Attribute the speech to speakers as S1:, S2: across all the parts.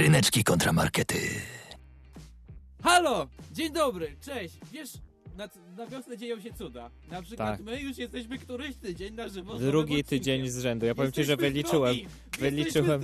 S1: Ryneczki kontramarkety.
S2: Halo! Dzień dobry, cześć! Wiesz, na, na wiosnę dzieją się cuda. Na przykład
S3: Tak.
S2: my już jesteśmy któryś tydzień na żywo. z
S3: Drugi tydzień z rzędu. Ja powiem ci, że
S2: Jesteśmy
S3: wyliczyłem,
S2: zdrowi!
S3: Wyliczyłem-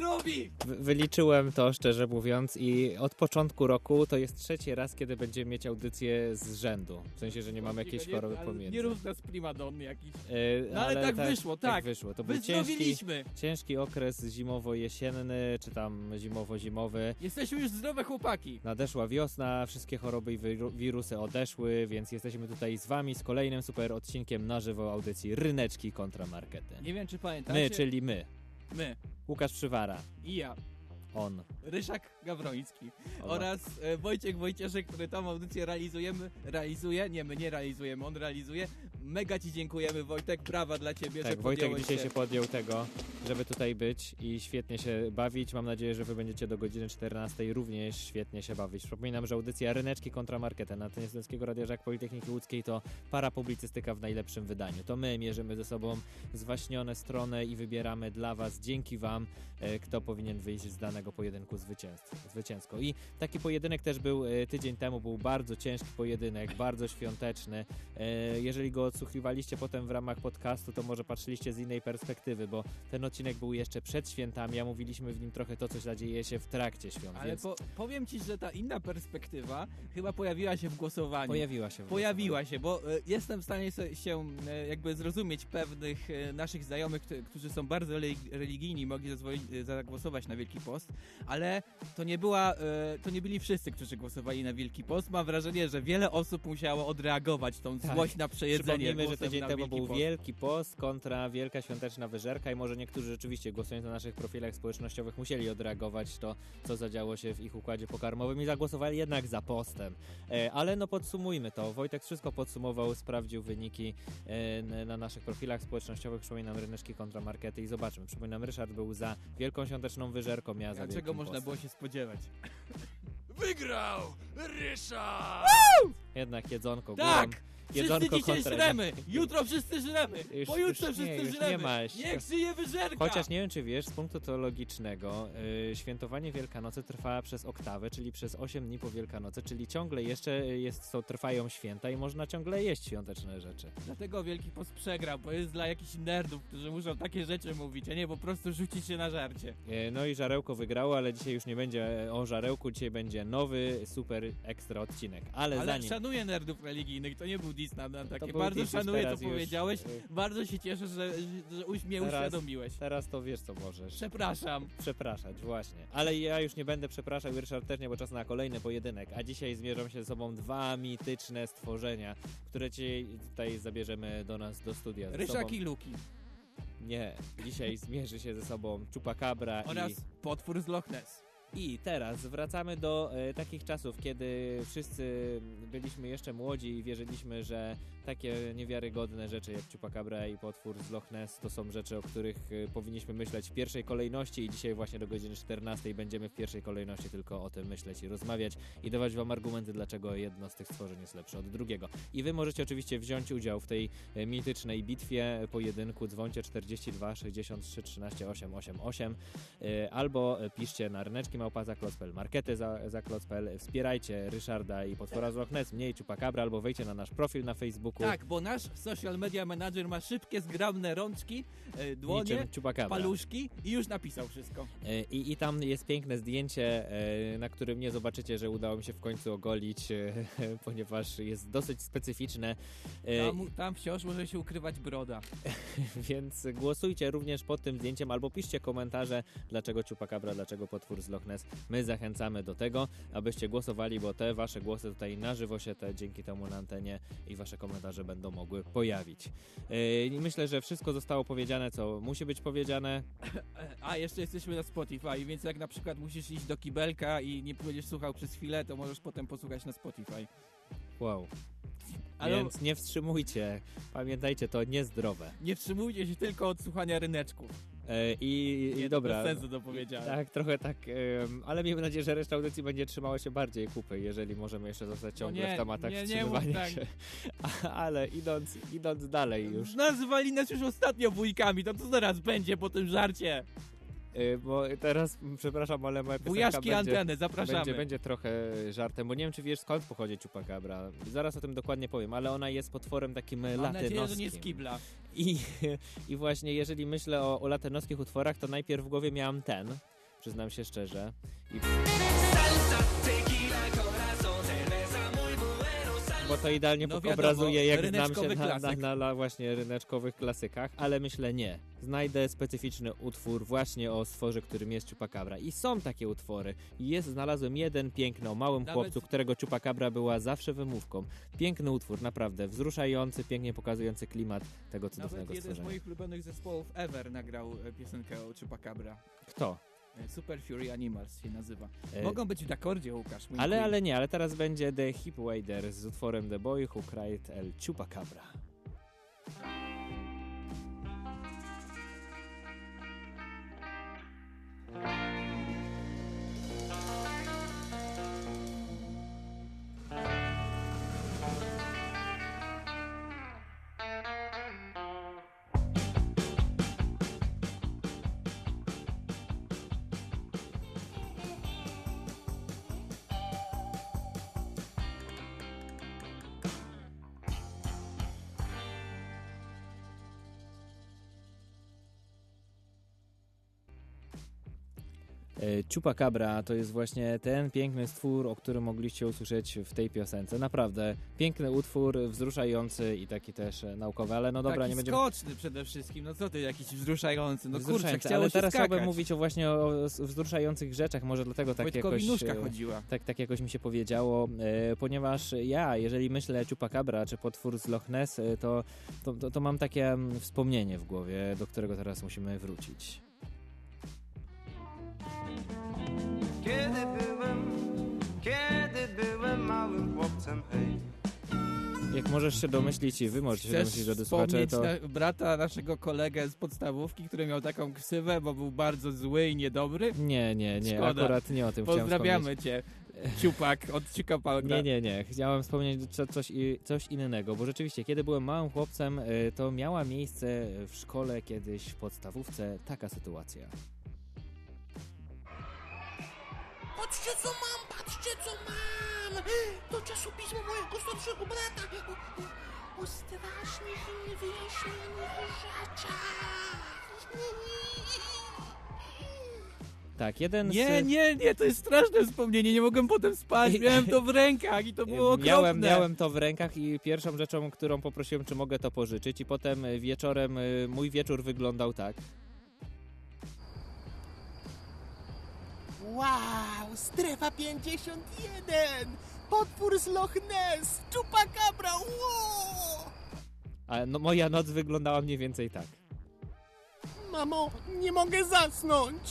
S3: wyliczyłem to szczerze mówiąc i od początku roku to jest trzeci raz, kiedy będziemy mieć audycję z rzędu. W sensie, że nie mamy jakiejś choroby
S2: ale
S3: pomiędzy.
S2: Nie rób nas primadonny jakiś.
S3: E,
S2: No ale tak wyszło, tak.
S3: wyszło. To był ciężki, ciężki okres zimowo-jesienny, czy tam zimowo-zimowy.
S2: Jesteśmy już zdrowe chłopaki.
S3: Nadeszła wiosna, wszystkie choroby i wiru- wirusy odeszły, więc jesteśmy tutaj z wami z kolejnym super odcinkiem na żywo audycji Ryneczki kontra Markety.
S2: Nie wiem czy pamiętacie.
S3: My, czyli my.
S2: My.
S3: Łukasz Przywara.
S2: I ja.
S3: On.
S2: Ryszak Gawroński.
S3: Ona.
S2: Oraz e, Wojciech Wojcieszek, który tą audycję realizujemy. Realizuje? Nie, my nie realizujemy, on realizuje. Mega ci dziękujemy Wojtek, brawa dla ciebie, że
S3: Tak, Wojtek
S2: podjąłeś
S3: dzisiaj się podjął tego, żeby tutaj być i świetnie się bawić. Mam nadzieję, że wy będziecie do godziny 14 również świetnie się bawić. Przypominam, że audycja Ryneczki kontra Marketę na antenie Studenckiego Radia Żak Politechniki Łódzkiej to parapublicystyka w najlepszym wydaniu. To my mierzymy ze sobą zwaśnione strony i wybieramy dla was, dzięki wam, e, kto powinien wyjść z danego pojedynku zwycięstw- zwycięsko. I taki pojedynek też był e, tydzień temu, był bardzo ciężki pojedynek, bardzo świąteczny. E, Jeżeli go odsłuchiwaliście potem w ramach podcastu, to może patrzyliście z innej perspektywy, bo ten odcinek był jeszcze przed świętami, a mówiliśmy w nim trochę to, co zadzieje się w trakcie świąt.
S2: Ale
S3: więc
S2: po, powiem ci, że ta inna perspektywa chyba pojawiła się w głosowaniu.
S3: pojawiła się.
S2: Pojawiła się, bo e, jestem w stanie się jakby zrozumieć pewnych naszych znajomych, którzy- są bardzo religi- religijni mogli zagłosować na Wielki Post, ale to nie była, e, to nie byli wszyscy, którzy głosowali na Wielki Post. Mam wrażenie, że wiele osób musiało odreagować tą
S3: Tak.
S2: złość na przejedzenie
S3: Przypomnijmy, że tydzień temu był
S2: Post.
S3: Wielki Post kontra Wielka Świąteczna Wyżerka i może niektórzy rzeczywiście głosując na naszych profilach społecznościowych musieli odreagować to, co zadziało się w ich układzie pokarmowym i zagłosowali jednak za postem. E, ale no podsumujmy to. Wojtek wszystko podsumował, sprawdził wyniki e, na naszych profilach społecznościowych. Przypominam ryneczki kontra markety i zobaczmy. Przypominam, Ryszard był za Wielką Świąteczną Wyżerką, ja za
S2: A czego można było się spodziewać?
S1: Wygrał Ryszard!
S3: Jednak jedzonko
S2: Tak! Wszyscy
S3: Jedzonko
S2: dzisiaj
S3: kontra-
S2: żremy! Jutro wszyscy żremy!
S3: Już-
S2: Pojutrze
S3: już nie,
S2: wszyscy
S3: już nie
S2: żremy!
S3: ma.
S2: Niech żyje wyżerka!
S3: Chociaż nie wiem, czy wiesz, z punktu teologicznego yy, świętowanie Wielkanocy trwa przez oktawę, czyli przez 8 dni po Wielkanocy, czyli ciągle jeszcze jest, to trwają święta i można ciągle jeść świąteczne rzeczy.
S2: Dlatego Wielki Post przegrał, bo jest dla jakichś nerdów, którzy muszą takie rzeczy mówić, a nie po prostu rzucić się na żarcie.
S3: Yy, no i żarełko wygrało, ale dzisiaj już nie będzie o żarełku, dzisiaj będzie nowy, super ekstra odcinek. Ale,
S2: Ale
S3: zanim...
S2: szanuję nerdów religijnych, to nie był diss na, na takie. Bardzo szanuję, co
S3: teraz już,
S2: powiedziałeś.
S3: yy,
S2: Bardzo się cieszę, że, że, mnie
S3: Teraz-
S2: uświadomiłeś.
S3: Teraz to wiesz, co możesz.
S2: Przepraszam.
S3: przepraszać, właśnie. Ale ja już nie będę przepraszał i Ryszard też nie, bo czas na kolejny pojedynek. A dzisiaj zmierzą się ze sobą dwa mityczne stworzenia, które ci tutaj zabierzemy do nas do studia.
S2: Ryszak i Luki.
S3: Nie, dzisiaj zmierzy się ze sobą Chupacabra
S2: Oraz
S3: i...
S2: potwór z Loch Ness.
S3: I teraz wracamy do e, takich czasów, kiedy wszyscy byliśmy jeszcze młodzi i wierzyliśmy, że takie niewiarygodne rzeczy jak Chupacabra i potwór z Loch Ness to są rzeczy, o których e, powinniśmy myśleć w pierwszej kolejności i dzisiaj właśnie do godziny 14 będziemy w pierwszej kolejności tylko o tym myśleć i rozmawiać i dawać wam argumenty, dlaczego jedno z tych stworzeń jest lepsze od drugiego. I wy możecie oczywiście wziąć udział w tej e, mitycznej bitwie, e, pojedynku, dzwoncie 42 63 13 888 e, albo e, piszcie na ryneczki małpa za klocpel, markety za, za klocpel, wspierajcie Ryszarda i potwora z Loch Ness, mniej Chupacabra, albo wejdźcie na nasz profil na Facebooku.
S2: Tak, bo nasz social media manager ma szybkie, zgrabne rączki, e, dłonie, paluszki i już napisał wszystko.
S3: E, I, I tam jest piękne zdjęcie, e, na którym nie zobaczycie, że udało mi się w końcu ogolić, ponieważ jest dosyć specyficzne.
S2: Tam, tam wciąż może się ukrywać broda.
S3: Więc głosujcie również pod tym zdjęciem albo piszcie komentarze, dlaczego Chupacabra, dlaczego potwór z Loch My zachęcamy do tego, abyście głosowali, bo te wasze głosy tutaj na żywo się te dzięki temu na antenie i wasze komentarze będą mogły pojawić. Yy, myślę, że wszystko zostało powiedziane, co musi być powiedziane.
S2: A, jeszcze jesteśmy na Spotify, więc jak na przykład musisz iść do kibelka i nie będziesz słuchał przez chwilę, to możesz potem posłuchać na Spotify.
S3: Wow.
S2: Ale
S3: Więc nie wstrzymujcie. Pamiętajcie, to niezdrowe.
S2: nie wstrzymujcie się tylko od słuchania ryneczków.
S3: Yy, I, i dobra.
S2: Bez sensu to powiedziałem.
S3: Tak, trochę tak, ale miejmy nadzieję, że reszta audycji będzie trzymała się bardziej kupy, jeżeli możemy jeszcze zostać ciągle
S2: No nie,
S3: w tematach
S2: nie, nie mów tak.
S3: się. ale idąc, idąc dalej już.
S2: Nazywali nas już ostatnio wujkami, to co zaraz będzie po tym żarcie?
S3: Y, Bo teraz, przepraszam, ale moja piosenka
S2: Bujaszki
S3: będzie,
S2: anteny, zapraszamy.
S3: będzie, będzie trochę żartem, bo nie wiem, czy wiesz skąd pochodzi Chupacabra. Zaraz o tym dokładnie powiem, ale ona jest potworem takim
S2: Mam nadzieję, że
S3: latynoskim.
S2: nie z kibla.
S3: I, I właśnie jeżeli myślę o, o latynoskich utworach, to najpierw w głowie miałam ten, przyznam się szczerze. I... Bo to idealnie
S2: No wiadomo,
S3: obrazuje, jak znam się na, na, na, na właśnie ryneczkowych klasykach, ale myślę nie. Znajdę specyficzny utwór właśnie o stworze, którym jest Chupacabra. I są takie utwory. I Jest, znalazłem jeden piękny o małym
S2: Nawet-
S3: chłopcu, którego Chupacabra była zawsze wymówką. Piękny utwór, naprawdę. Wzruszający, pięknie pokazujący klimat tego cudownego
S2: Nawet jeden z
S3: stworzenia.
S2: moich ulubionych zespołów ever nagrał e, piosenkę o Chupacabra.
S3: Kto?
S2: E, Super Fury Animals się nazywa.
S3: E,
S2: Mogą być w akordzie, Łukasz. mój
S3: Ale, ale nie, ale teraz będzie The Hip Wader z utworem The Boy Who Cried El Chupacabra. Chupacabra to jest właśnie ten piękny stwór, o którym mogliście usłyszeć w tej piosence. Naprawdę piękny utwór, wzruszający i taki też e, naukowy, ale no dobra,
S2: Taki
S3: nie będziemy...
S2: skoczny przede wszystkim. No co ty, jakiś wzruszający. No kurczę,
S3: wzruszający,
S2: chciało
S3: ale teraz
S2: skakać.
S3: chciałbym mówić o właśnie o wzruszających rzeczach, może dlatego tak
S2: Wojtkowi
S3: jakoś...
S2: nóżka
S3: e,
S2: chodziła.
S3: Tak, tak jakoś mi się powiedziało, e, ponieważ ja, jeżeli myślę Chupacabra czy potwór z Loch Ness, to, to, to, to mam takie mm, wspomnienie w głowie, do którego teraz musimy wrócić. Jak możesz się domyślić i wy możecie się
S2: Chcesz
S3: domyślić, że słuchacze,
S2: wspomnieć
S3: to...
S2: na brata naszego kolegę z podstawówki, który miał taką ksywę, bo był bardzo zły i niedobry?
S3: Nie, nie, nie,
S2: Szkoda.
S3: akurat nie o tym chciałem
S2: Pozdrawiamy cię, ciupak od Ciukapałka.
S3: Nie, nie, nie. Chciałem wspomnieć co- coś, coś innego, bo rzeczywiście, kiedy byłem małym chłopcem, y, to miała miejsce w szkole kiedyś w podstawówce taka sytuacja.
S4: Patrzcie co mam, patrzcie co mam! To czasopismo mojego starszego brata o, o, o strasznych i niewyjaśnionych rzeczach.
S3: Tak, jeden
S2: Nie,
S3: z...
S2: nie, nie, to jest straszne wspomnienie, nie mogłem potem spać, miałem to w rękach i to było okropne.
S3: Miałem, miałem to w rękach i pierwszą rzeczą, którą poprosiłem, czy mogę to pożyczyć i potem y, wieczorem, y, mój wieczór wyglądał tak.
S4: Wow, strefa 51! Potwór z Loch Ness! Chupacabra! Wow!
S3: A no, moja noc wyglądała mniej więcej tak.
S4: Mamo, nie mogę zasnąć!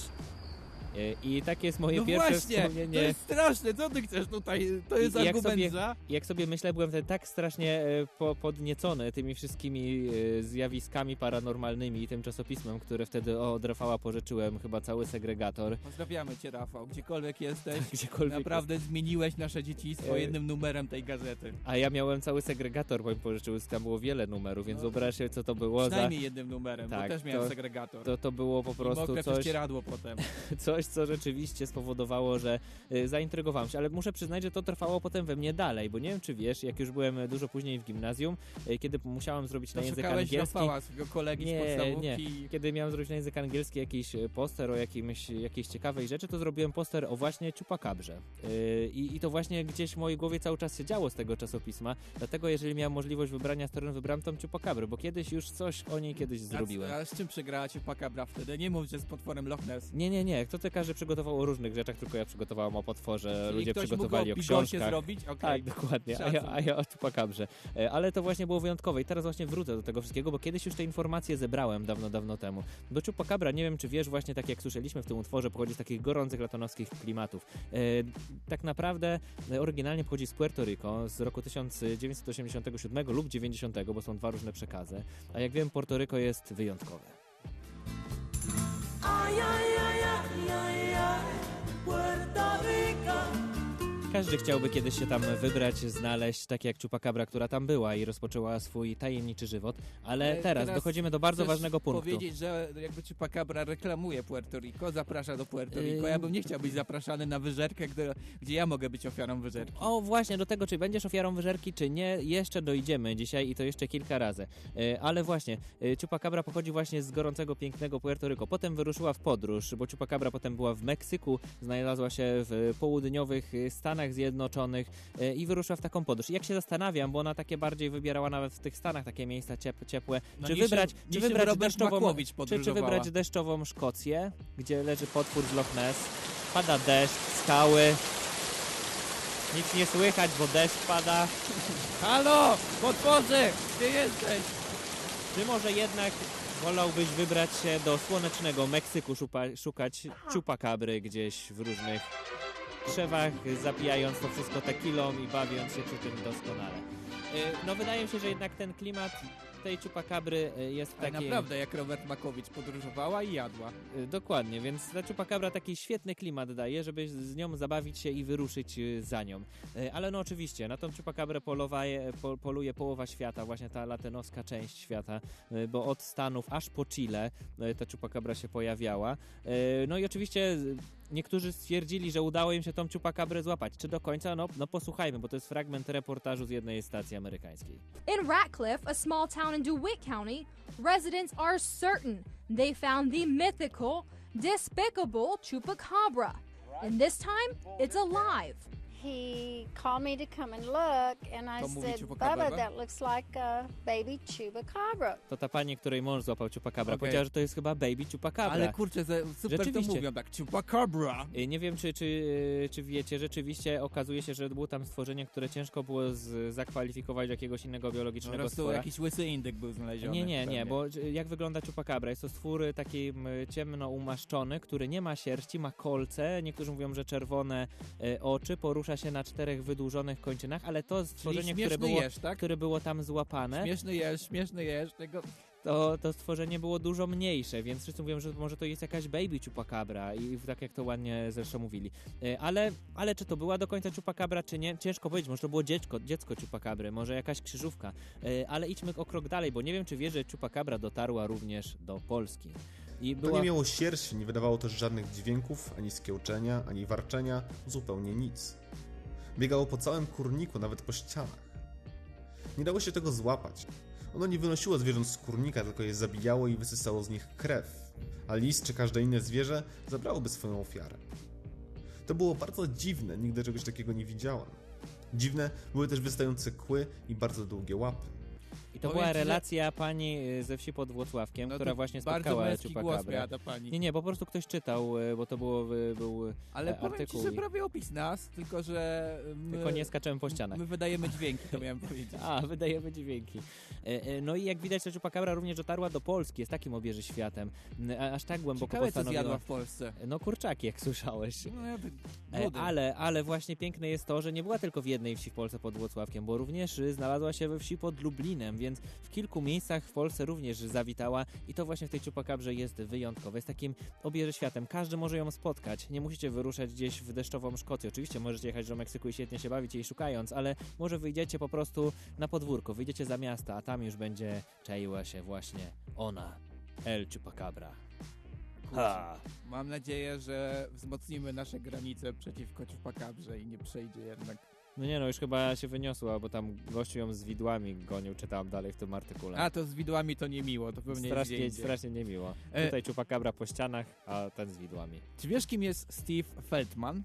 S3: Y, I takie jest moje
S2: No
S3: pierwsze
S2: właśnie, to
S3: wspomnienie.
S2: jest straszne, co ty chcesz tutaj? To jest
S3: I jak
S2: argument
S3: sobie-
S2: za?
S3: I jak sobie myślę, byłem wtedy tak strasznie e, po, podniecony tymi wszystkimi e, zjawiskami paranormalnymi i tym czasopismem, które wtedy od Rafała pożyczyłem, chyba cały segregator.
S2: Pozdrawiamy cię, Rafał, gdziekolwiek jesteś.
S3: Gdziekolwiek.
S2: Naprawdę zmieniłeś nasze dzieciństwo
S3: E,
S2: jednym numerem tej gazety.
S3: A ja miałem cały segregator, bo mi pożyczył, tam było wiele numerów, więc
S2: No,
S3: wyobraź sobie, co to było za...
S2: Przynajmniej jednym numerem,
S3: Tak,
S2: bo też miałem
S3: to-
S2: segregator.
S3: To, to było po
S2: I
S3: prostu
S2: mokre
S3: coś,
S2: potem.
S3: coś, co rzeczywiście spowodowało, że y, zaintrygowałem się, ale muszę przyznać, że to trwało potem we mnie dalej, bo nie wiem, czy wiesz, jak już byłem e, dużo później w gimnazjum, y, kiedy musiałem zrobić na język angielski...
S2: Rafała, swojego kolegi
S3: Nie,
S2: z podstawówki.
S3: nie. Kiedy miałem zrobić na język angielski jakiś e, poster o jakimś, jakiejś ciekawej rzeczy, to zrobiłem poster o właśnie Chupacabrze. Yy, I, to właśnie gdzieś w mojej głowie cały czas się działo z tego czasopisma, dlatego jeżeli miałem możliwość wybrania strony, wybrałem tą Chupacabrę, bo kiedyś już coś o niej kiedyś zrobiłem.
S2: A, a z czym przegrała ci Pakabra wtedy? Nie mów, że z potworem Loch Ness.
S3: Nie, nie, nie. Kto ty każdy przygotował o różnych rzeczach, tylko ja przygotowałem o potworze,
S2: Czyli
S3: ludzie przygotowali o
S2: mógł o Bigosie
S3: książkach.
S2: zrobić? Okej.
S3: Tak, dokładnie, a ja, a ja o Chupacabrze. E, Ale to właśnie było wyjątkowe i teraz właśnie wrócę do tego wszystkiego, bo kiedyś już te informacje zebrałem dawno, dawno temu. Bo Chupacabra, nie wiem czy wiesz, właśnie tak jak słyszeliśmy w tym utworze, pochodzi z takich gorących latonowskich klimatów. E, tak naprawdę e, oryginalnie pochodzi z Puerto Rico z roku 1987 lub 90, bo są dwa różne przekazy. A jak wiem, Puerto Rico jest wyjątkowe. ay, ay, ay, ay, ay, ay, Puerto Rico. Każdy chciałby kiedyś się tam wybrać, znaleźć, tak jak Chupacabra, która tam była i rozpoczęła swój tajemniczy żywot. Ale
S2: E,
S3: teraz,
S2: teraz
S3: dochodzimy do bardzo ważnego punktu.
S2: powiedzieć, że jakby Chupacabra reklamuje Puerto Rico, zaprasza do Puerto Rico.
S3: Yy.
S2: Ja bym nie chciał być zapraszany na wyżerkę, gdzie, gdzie ja mogę być ofiarą wyżerki.
S3: O, właśnie, do tego, czy będziesz ofiarą wyżerki, czy nie, jeszcze dojdziemy dzisiaj i to jeszcze kilka razy. E, ale właśnie, e, Chupacabra pochodzi właśnie z gorącego, pięknego Puerto Rico. Potem wyruszyła w podróż, bo Chupacabra potem była w Meksyku, znalazła się w południowych e, Stanach Zjednoczonych e, i wyruszyła w taką podróż. I jak się zastanawiam, bo ona takie bardziej wybierała nawet w tych Stanach takie miejsca ciep ciepłe,
S2: No
S3: czy wybrać, czy
S2: niczym
S3: wybrać deszczową, czy, czy wybrać deszczową Szkocję, gdzie leży potwór z Loch Ness, pada deszcz, skały, nic nie słychać, bo deszcz pada.
S2: Halo! Potworze! Gdzie jesteś?
S3: Czy może jednak wolałbyś wybrać się do słonecznego Meksyku, szupa, szukać ciupakabry gdzieś w różnych drzewach, zapijając to wszystko tequilą i bawiąc się przy tym doskonale? Y, No wydaje mi się, że jednak ten klimat tej ciupakabry y, jest taki...
S2: naprawdę, jak Robert Makowicz podróżowała i jadła.
S3: Y, Dokładnie, więc ta czupakabra taki świetny klimat daje, żeby z nią zabawić się i wyruszyć za nią. Ale no oczywiście, na tą czupakabrę polowaje, po, poluje połowa świata, właśnie ta latynoska część świata, bo od Stanów aż po Chile ta czupakabra się pojawiała. No i oczywiście niektórzy stwierdzili, że udało im się tą czupakabrę złapać. Czy do końca? No, no posłuchajmy, bo to jest fragment reportażu z jednej stacji amerykańskiej.
S5: In Ratcliffe, a small town in DeWitt County, residents are certain they found the mythical, despicable chupacabra. And this time, it's alive.
S6: He called me to come and look, and I said,
S2: chupacabra?
S6: Bubba, that looks like a baby chupacabra.
S3: To ta pani, której mąż złapał czupakabra,
S2: Okej.
S3: powiedziała, że to jest chyba baby czupakabra.
S2: Ale kurczę, super to mówią, tak, Chupacabra.
S3: Y, Nie wiem, czy, czy, czy wiecie, rzeczywiście okazuje się, że było tam stworzenie, które ciężko było z, zakwalifikować do jakiegoś innego
S2: Po
S3: biologicznego
S2: prostu
S3: stwora.
S2: jakiś łysy indyk był znaleziony.
S3: Nie, nie, nie, bo y, jak wygląda czupakabra? Jest to stwór y, taki ciemno umaszczony, który nie ma sierści, ma kolce, niektórzy mówią, że czerwone y, oczy, porusza się na czterech wydłużonych kończynach, ale to stworzenie, które było,
S2: jesz, tak?
S3: które było tam złapane,
S2: Śmieszny jesz, śmieszny jesz, tego...
S3: to, to stworzenie było dużo mniejsze, więc wszyscy mówią, że może to jest jakaś baby chupacabra i tak jak to ładnie zresztą mówili. E, Ale, ale czy to była do końca chupacabra, czy nie? Ciężko powiedzieć, może to było dziecko, dziecko chupacabry, może jakaś krzyżówka. E, Ale idźmy o krok dalej, bo nie wiem, czy wiesz, że chupacabra dotarła również do Polski. I
S7: To
S3: była...
S7: nie miało sierści, nie wydawało też żadnych dźwięków, ani skiełczenia, ani warczenia, zupełnie nic. Biegało po całym kurniku, nawet po ścianach. Nie dało się tego złapać. Ono nie wynosiło zwierząt z kurnika, tylko je zabijało i wysysało z nich krew, a lis czy każde inne zwierzę zabrałoby swoją ofiarę. To było bardzo dziwne, nigdy czegoś takiego nie widziałem. Dziwne były też wystające kły i bardzo długie łapy.
S3: To była
S2: ci, że-
S3: relacja pani y, ze wsi pod Włocławkiem,
S2: No
S3: która właśnie spotkała
S2: ta pani.
S3: Nie, nie, po prostu ktoś czytał, y, bo to było, y, był
S2: Ale
S3: artykuł. i-
S2: prawie opis nas, tylko że my,
S3: Tylko nie skaczemy po ścianach.
S2: my wydajemy dźwięki, to miałem powiedzieć.
S3: A, wydajemy dźwięki. E, e, No i jak widać, ta Chupacabra również dotarła do Polski, jest takim obieży światem. Aż tak głęboko
S2: Ciekawe, co
S3: postanowiła...
S2: zjadła w Polsce.
S3: No kurczaki, jak słyszałeś.
S2: No, ja tak,
S3: E. Ale, ale właśnie piękne jest to, że nie była tylko w jednej wsi w Polsce pod Włocławkiem, bo również znalazła się we wsi pod Lublinem, więc w kilku miejscach w Polsce również zawitała i to właśnie w tej Chupacabrze jest wyjątkowe. Jest takim obieży światem. Każdy może ją spotkać. Nie musicie wyruszać gdzieś w deszczową Szkocję. Oczywiście możecie jechać do Meksyku i świetnie się bawić jej szukając, ale może wyjdziecie po prostu na podwórko, wyjdziecie za miasta, a tam już będzie czaiła się właśnie ona, El Chupacabra. Ha!
S2: Mam nadzieję, że wzmocnimy nasze granice przeciwko Chupacabrzę i nie przejdzie jednak.
S3: No nie no, już chyba się wyniosła, bo tam gościu ją z widłami gonił, czytałem dalej w tym artykule.
S2: A, to z widłami to niemiło, to pewnie jest
S3: strasznie,
S2: indziej.
S3: strasznie niemiło.
S2: E-
S3: Tutaj czupakabra po ścianach, a ten z widłami.
S2: Czy wiesz, kim jest Steve Feldman?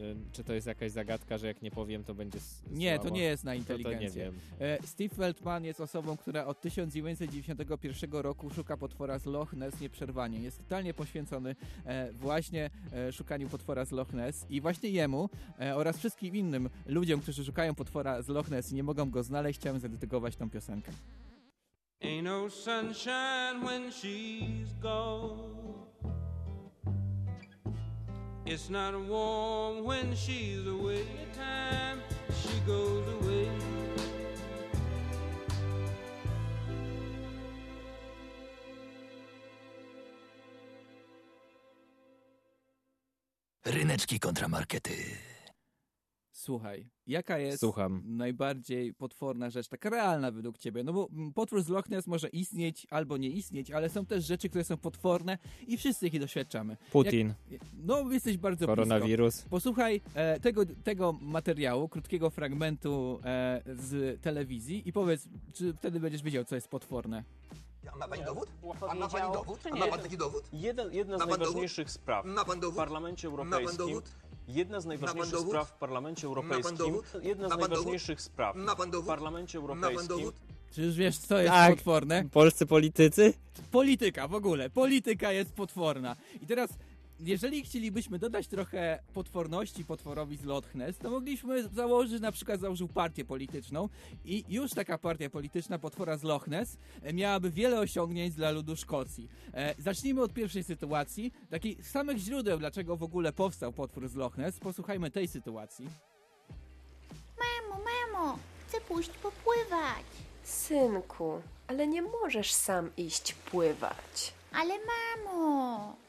S3: Y, Czy to jest jakaś zagadka, że jak nie powiem, to będzie s-
S2: Nie, to
S3: słabo?
S2: nie jest na
S3: To, to
S2: inteligencję.
S3: nie wiem.
S2: E, Steve Feldman jest osobą, która od 1991 roku szuka potwora z Loch Ness nieprzerwanie. Jest totalnie poświęcony e, właśnie e, szukaniu potwora z Loch Ness i właśnie jemu oraz wszystkim innym ludziom, którzy szukają potwora z Loch Ness i nie mogą go znaleźć, chciałem zadedykować tą piosenkę.
S8: Ain't no sunshine when she's gone. It's not warm when she's away. Time she goes away.
S1: Ryneczki kontramarkety.
S2: Słuchaj, jaka jest
S3: Słucham.
S2: najbardziej potworna rzecz, taka realna według ciebie? No bo potwór z Loch Ness może istnieć albo nie istnieć, ale są też rzeczy, które są potworne i wszyscy ich doświadczamy.
S3: Putin,
S2: Jak, no, jesteś bardzo blisko.
S3: koronawirus.
S2: Posłuchaj e, tego, tego materiału, krótkiego fragmentu e, z telewizji i powiedz, czy wtedy będziesz wiedział, co jest potworne.
S9: A ma pani dowód? A ma pani dowód? A ma pan taki dowód?
S10: Jeden, jedna z
S9: pan dowód?
S10: najważniejszych spraw w? Parlamencie Europejskim. Jedna z najważniejszych spraw w Parlamencie Europejskim.
S9: dowód?
S10: Jedna z najważniejszych spraw w? Parlamencie
S9: Ma pan
S10: Europejskim.
S9: dowód?
S2: Czy już wiesz, co jest
S3: Tak.
S2: potworne?
S3: Polscy politycy?
S2: Polityka w ogóle. Polityka jest potworna. I teraz, jeżeli chcielibyśmy dodać trochę potworności potworowi z Loch Ness, to mogliśmy założyć, na przykład założył partię polityczną i już taka partia polityczna potwora z Loch Ness e, miałaby wiele osiągnięć dla ludu Szkocji. E, zacznijmy od pierwszej sytuacji, takich samych źródeł, dlaczego w ogóle powstał potwór z Loch Ness. Posłuchajmy tej sytuacji.
S6: Mamo, mamo, chcę pójść popływać.
S11: Synku, ale nie możesz sam iść pływać.
S6: Ale mamo!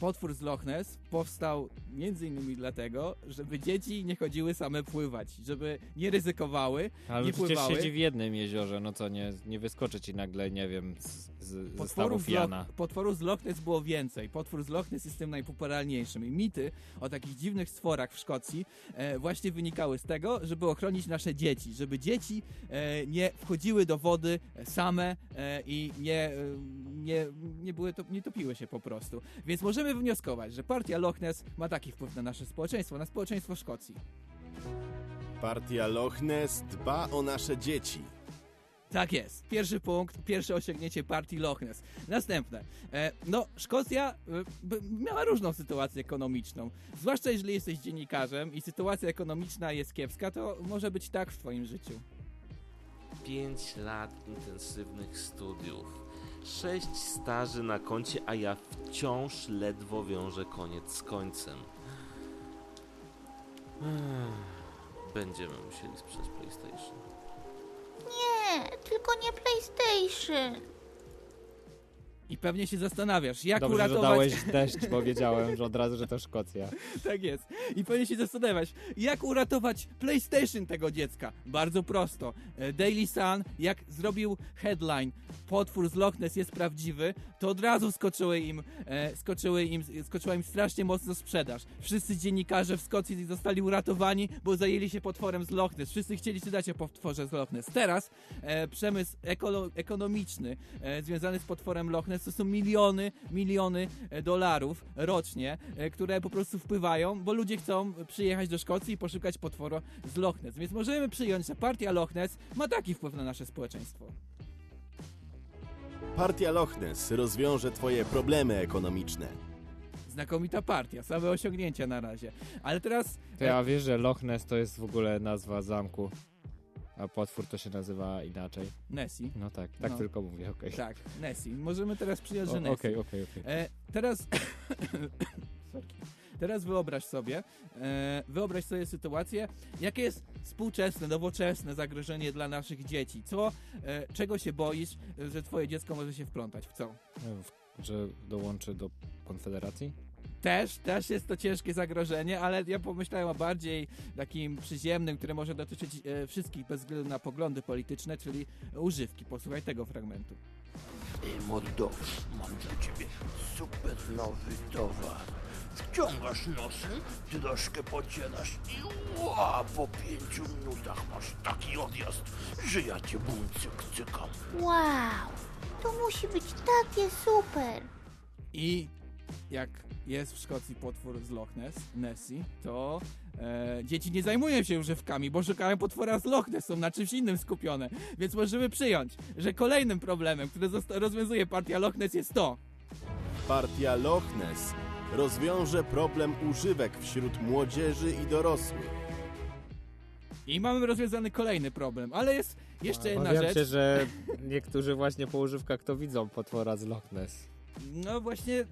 S2: Potwór z Loch Ness powstał między innymi dlatego, żeby dzieci nie chodziły same pływać, żeby nie ryzykowały,
S3: Ale
S2: nie
S3: przecież
S2: pływały.
S3: siedzi w jednym jeziorze, no co, nie, nie wyskoczy ci nagle, nie wiem, z, z,
S2: Potworów z,
S3: Jana.
S2: Loch, potworów z Loch Ness było więcej. Potwór z Loch Ness jest tym najpopularniejszym. I mity o takich dziwnych stworach w Szkocji e, właśnie wynikały z tego, żeby ochronić nasze dzieci. Żeby dzieci e, nie wchodziły do wody same e, i nie, e, nie, nie, były to, nie topiły się po prostu. Więc możemy wnioskować, że partia Loch Ness ma taki wpływ na nasze społeczeństwo, na społeczeństwo Szkocji.
S12: Partia Loch Ness dba o nasze dzieci.
S2: Tak jest. Pierwszy punkt, pierwsze osiągnięcie partii Loch Ness. Następne. E, no, Szkocja e, miała różną sytuację ekonomiczną. Zwłaszcza jeżeli jesteś dziennikarzem i sytuacja ekonomiczna jest kiepska, to może być tak w twoim życiu.
S13: 5 lat intensywnych studiów, 6 staży na koncie, a ja wciąż ledwo wiążę koniec z końcem. Będziemy musieli sprzedać PlayStation.
S6: Nie, tylko nie PlayStation.
S2: I pewnie się zastanawiasz, jak
S3: Dobrze,
S2: uratować...
S3: dałeś deszcz, bo wiedziałem że od razu, że to Szkocja.
S2: tak jest. I pewnie się zastanawiać, jak uratować PlayStation tego dziecka. Bardzo prosto. E, Daily Sun, jak zrobił headline potwór z Loch Ness jest prawdziwy, to od razu skoczyły im, e, skoczyły im, skoczyła im strasznie mocno sprzedaż. Wszyscy dziennikarze w Szkocji zostali uratowani, bo zajęli się potworem z Loch Ness. Wszyscy chcieli czytać o potworze z Loch Ness. Teraz e, przemysł ekonomiczny związany z potworem Loch Ness to są miliony, miliony e, dolarów rocznie, e, które po prostu wpływają, bo ludzie chcą przyjechać do Szkocji i poszukać potwora z Loch Ness. Więc możemy przyjąć, że partia Loch Ness ma taki wpływ na nasze społeczeństwo.
S12: Partia Loch Ness rozwiąże twoje problemy ekonomiczne.
S2: Znakomita partia, same osiągnięcia na razie. Ale teraz...
S3: To ja wiesz, że Loch Ness to jest w ogóle nazwa zamku, a potwór to się nazywa inaczej.
S2: Nessie.
S3: No tak, tak
S2: No.
S3: tylko mówię, okej.
S2: Tak, Nessie. Możemy teraz przyjąć, że Nessie.
S3: Okej, okej, okej.
S2: E, teraz... Teraz wyobraź sobie, e, wyobraź sobie sytuację, jakie jest współczesne, nowoczesne zagrożenie dla naszych dzieci. Co, e, czego się boisz, e, że twoje dziecko może się wplątać? W co?
S3: Wiem, w- Że dołączy do Konfederacji?
S2: Też, też jest to ciężkie zagrożenie, ale ja pomyślałem o bardziej takim przyziemnym, które może dotyczyć e, wszystkich bez względu na poglądy polityczne, czyli używki. Posłuchaj tego fragmentu.
S1: Ej, mordo, mam dla ciebie super nowy towar. Wciągasz nosem, troszkę pocierasz i ła, po pięciu minutach masz taki odjazd, że ja cię bumcyk cykam.
S6: Wow, to musi być takie super.
S2: I jak jest w Szkocji potwór z Loch Ness, Nessie, to e, dzieci nie zajmują się używkami, bo szukają potwora z Loch Ness, są na czymś innym skupione. Więc możemy przyjąć, że kolejnym problemem, który rozwiązuje partia Loch Ness jest to,
S12: Partia Loch Ness rozwiąże problem używek wśród młodzieży i dorosłych.
S2: I mamy rozwiązany kolejny problem, ale jest jeszcze jedna
S3: Obawiam
S2: rzecz.
S3: się, że niektórzy właśnie po używkach to widzą potwora z Loch Ness.
S2: No właśnie,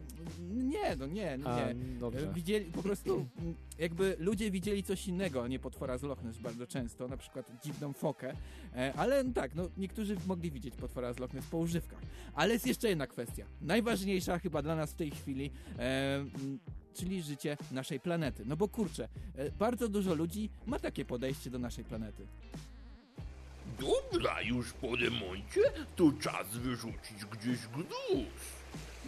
S2: nie, no nie, no
S3: A,
S2: nie.
S3: dobrze.
S2: Widzieli, po prostu mm, jakby ludzie widzieli coś innego, a nie potwora z Loch Ness bardzo często, na przykład dziwną fokę, e, ale no tak, no niektórzy mogli widzieć potwora z Loch Ness po używkach. Ale jest jeszcze jedna kwestia, najważniejsza chyba dla nas w tej chwili, e, czyli życie naszej planety. No bo kurczę, e, bardzo dużo ludzi ma takie podejście do naszej planety.
S1: Dobra, już po remoncie to czas wyrzucić gdzieś gruz.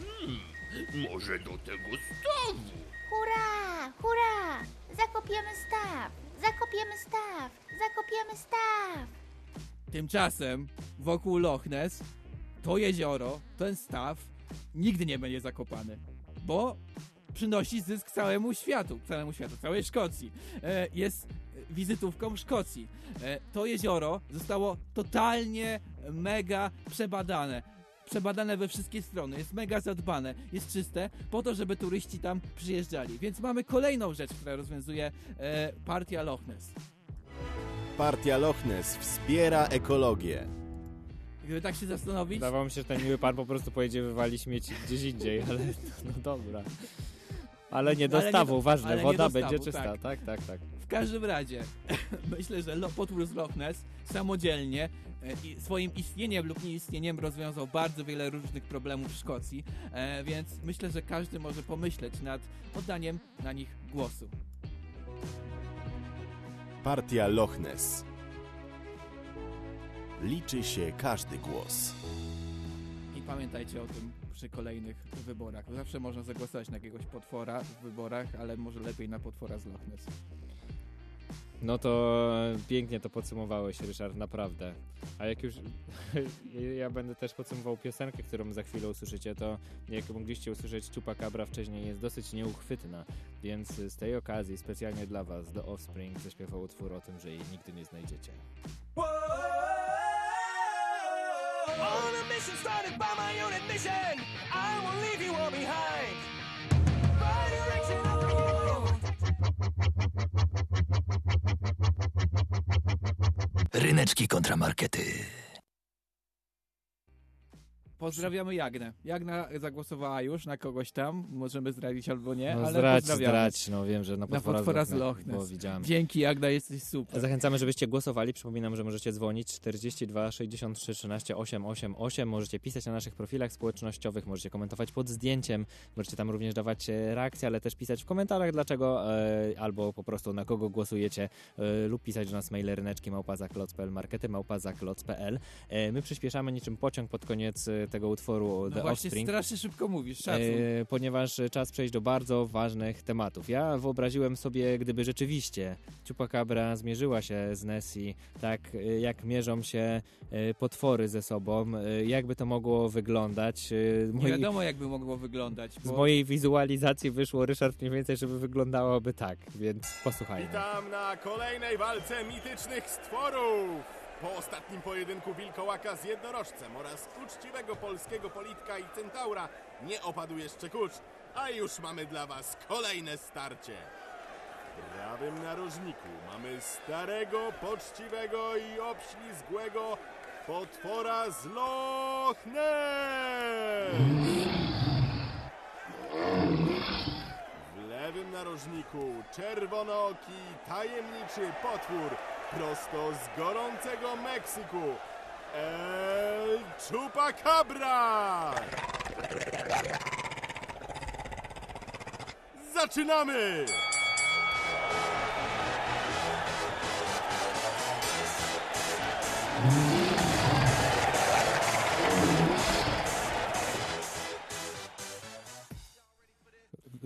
S1: Hmm, może do tego stawu.
S14: Hurra! Hurra! Zakopiemy staw! Zakopiemy staw! Zakopiemy staw!
S2: Tymczasem wokół Loch Ness to jezioro, ten staw nigdy nie będzie zakopany, bo przynosi zysk całemu światu, całemu światu, całej Szkocji. E, jest wizytówką Szkocji. E, to jezioro zostało totalnie mega przebadane. Przebadane we wszystkie strony, jest mega zadbane, jest czyste, po to, żeby turyści tam przyjeżdżali. Więc mamy kolejną rzecz, która rozwiązuje e, partia Loch Ness.
S12: Partia Loch Ness wspiera ekologię.
S2: Gdyby tak się zastanowić,
S3: Wydawało mi się, że ten miły pan po prostu pojedzie wywalić śmieci gdzieś indziej, ale no dobra. Ale nie do
S2: Ale nie
S3: stawu,
S2: do-
S3: ważne, woda będzie czysta,
S2: tak.
S3: tak, tak, tak.
S2: W każdym razie, myślę, że potwór z Loch Ness samodzielnie e, swoim istnieniem lub nieistnieniem rozwiązał bardzo wiele różnych problemów w Szkocji, e, więc myślę, że każdy może pomyśleć nad oddaniem na nich głosu.
S12: Partia Loch Ness. Liczy się każdy głos.
S2: I pamiętajcie o tym przy kolejnych wyborach. Zawsze można zagłosować na jakiegoś potwora w wyborach, ale może lepiej na potwora z Loch Ness.
S3: No to pięknie to podsumowałeś, Ryszard, naprawdę. A jak już ja będę też podsumował piosenkę, którą za chwilę usłyszycie, to jak mogliście usłyszeć, Chupacabra wcześniej jest dosyć nieuchwytna, więc z tej okazji specjalnie dla was The Offspring zaśpiewał utwór o tym, że jej nigdy nie znajdziecie.
S15: On a mission started by my own admission, I will leave you all behind.
S16: Ryneczki kontramarkety.
S2: Pozdrawiamy Jagnę. Jagna zagłosowała już na kogoś tam, możemy zdradzić albo nie,
S3: No
S2: ale
S3: zdrać, zdrać, no wiem, że na potwora,
S2: potwora z
S3: Loch Ness.
S2: Dzięki Jagna, jesteś super.
S3: Zachęcamy, żebyście głosowali. Przypominam, że możecie dzwonić 42 63 13 888. Możecie pisać na naszych profilach społecznościowych, możecie komentować pod zdjęciem, możecie tam również dawać e, reakcje, ale też pisać w komentarzach dlaczego e, albo po prostu na kogo głosujecie e, lub pisać do nas maile ryneczki małpazaklot.pl, markety małpazaklot.pl. E, my przyspieszamy niczym pociąg pod koniec e, tego utworu
S2: No
S3: The
S2: właśnie
S3: Offspring.
S2: strasznie szybko mówisz, szacun.
S3: E, ponieważ czas przejść do bardzo ważnych tematów. Ja wyobraziłem sobie, gdyby rzeczywiście Chupacabra zmierzyła się z Nessie, tak e, jak mierzą się e, potwory ze sobą, jakby to mogło wyglądać. E,
S2: Nie
S3: moi-
S2: wiadomo, jakby mogło wyglądać.
S3: z
S2: Bo...
S3: mojej wizualizacji wyszło, Ryszard, mniej więcej, żeby wyglądałoby tak, więc posłuchajmy.
S12: Witam na kolejnej walce mitycznych stworów! Po ostatnim pojedynku wilkołaka z jednorożcem oraz uczciwego polskiego politka i centaura nie opadł jeszcze kurcz, a już mamy dla was kolejne starcie. W prawym narożniku mamy starego, poczciwego i obślizgłego potwora z Loch! W lewym narożniku czerwonooki, tajemniczy potwór prosto z gorącego Meksyku. El Chupacabra! Zaczynamy!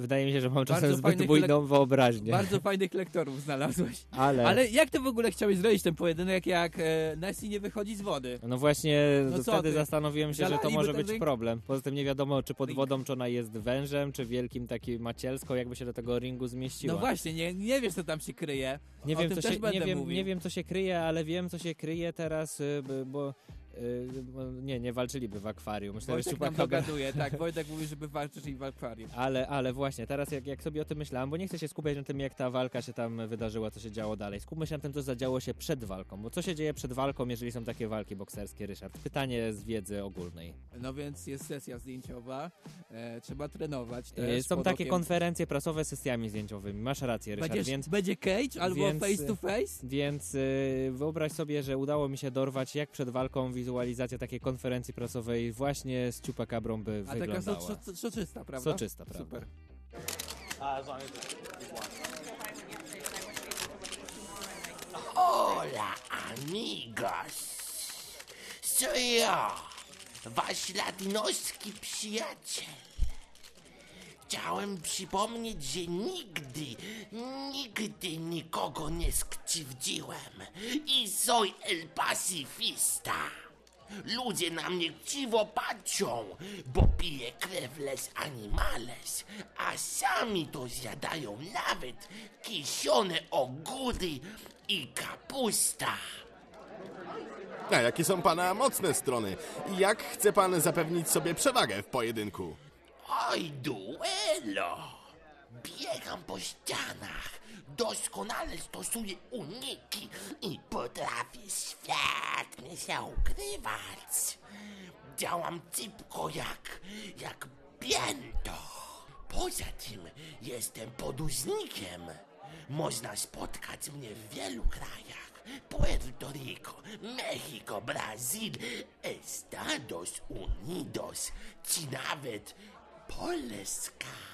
S3: Wydaje mi się, że mam czasem
S2: Bardzo
S3: zbyt bujną
S2: lek-
S3: wyobraźnię.
S2: Bardzo fajnych lektorów znalazłeś.
S3: Ale-
S2: Ale jak ty w ogóle chciałeś zrobić ten pojedynek, jak e, Nessie nie wychodzi z wody?
S3: No właśnie,
S2: No
S3: wtedy
S2: ty?
S3: zastanowiłem się, że to może być
S2: ring?
S3: problem. Poza tym nie wiadomo, czy pod wodą, czy ona jest wężem, czy wielkim takim macielską, jakby się do tego ringu zmieściła.
S2: No właśnie, nie, nie wiesz, co tam się kryje.
S3: Nie
S2: o
S3: wiem, co się, nie, wiem,
S2: mówił.
S3: nie wiem, co się kryje, ale wiem, co się kryje teraz, y, bo... y, bo Nie, nie walczyliby w akwarium. Myślę,
S2: Wojtek nam dogaduje, tak, Wojtek mówi, żeby walczyć i w akwarium.
S3: Ale, ale właśnie, teraz jak, jak sobie o tym myślałem, bo nie chcę się skupiać na tym, jak ta walka się tam wydarzyła, co się działo dalej. Skupmy się na tym, co zadziało się przed walką. Bo co się dzieje przed walką, jeżeli są takie walki bokserskie, Ryszard? Pytanie z wiedzy ogólnej.
S2: No więc jest sesja zdjęciowa, e, trzeba trenować
S3: E,
S2: też.
S3: Są
S2: pod
S3: takie
S2: okiem-
S3: konferencje prasowe z sesjami zdjęciowymi. Masz rację, Ryszard,
S2: Będziesz,
S3: więc...
S2: Będzie cage albo
S3: więc-
S2: face to face?
S3: Więc y, wyobraź sobie, że udało mi się dorwać, jak przed walką wizualizacja takiej konferencji prasowej właśnie z Chupacabrą by
S2: A taka
S3: wyglądała.
S2: so, so, soczysta, prawda?
S3: Soczysta, prawda.
S2: Super.
S1: Hola, amigos. Co ja, wasz latynoski przyjaciel. Chciałem przypomnieć, że nigdy, nigdy nikogo nie skrzywdziłem i soy el pacifista. Ludzie na mnie chciwo patrzą, bo piję krew les animales, a sami to zjadają nawet kiszone ogóry i kapusta.
S12: A jakie są pana mocne strony? I jak chce pan zapewnić sobie przewagę w pojedynku?
S1: Oj, duelo! Biegam po ścianach, doskonale stosuję uniki i potrafię świetnie się ukrywać. Działam cipko jak, jak pięto. Poza tym jestem podróżnikiem. Można spotkać mnie w wielu krajach. Puerto Rico, Mexico, Brazil, Estados Unidos, czy nawet Polska.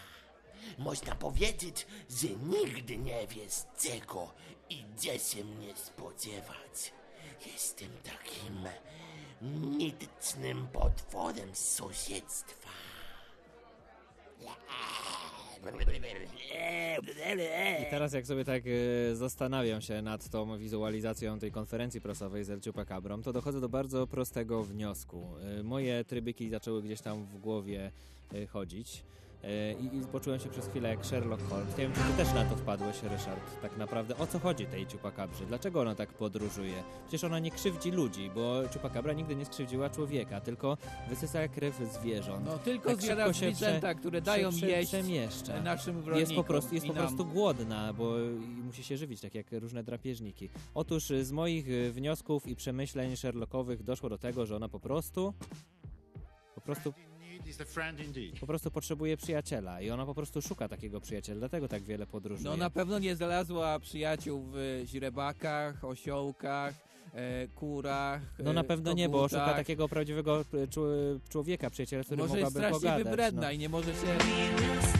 S1: Można powiedzieć, że nigdy nie wiesz czego i gdzie się mnie spodziewać. Jestem takim mitycznym potworem sąsiedztwa.
S3: I teraz jak sobie tak e, zastanawiam się nad tą wizualizacją tej konferencji prasowej z El Chupacabrom, to dochodzę do bardzo prostego wniosku. E, moje trybyki zaczęły gdzieś tam w głowie e, chodzić. E, I, I poczułem się przez chwilę jak Sherlock Holmes. Nie wiem, czy ty też na to wpadłeś, Ryszard, tak naprawdę. O co chodzi tej Chupacabrzy? Dlaczego ona tak podróżuje? Przecież ona nie krzywdzi ludzi, bo Chupacabra nigdy nie skrzywdziła człowieka, tylko wysysa krew zwierząt.
S2: No tylko
S3: Tak
S2: zjada
S3: się
S2: zwierzęta, które dają
S3: prze-
S2: jeść
S3: przemieszcza.
S2: naszym
S3: Jest po prostu, jest po prostu głodna, bo musi się żywić, tak jak różne drapieżniki. Otóż z moich y, wniosków i przemyśleń Sherlockowych doszło do tego, że ona po prostu po prostu po prostu potrzebuje przyjaciela i ona po prostu szuka takiego przyjaciela, dlatego tak wiele podróżuje.
S2: No na pewno nie znalazła przyjaciół w źrebakach, osiołkach, e, kurach.
S3: No na
S2: e,
S3: pewno nie, bo szuka takiego prawdziwego czu- człowieka, przyjaciela, który
S2: Może jest
S3: mogłaby
S2: strasznie
S3: pogadać.
S2: wybredna
S3: no.
S2: i nie może się...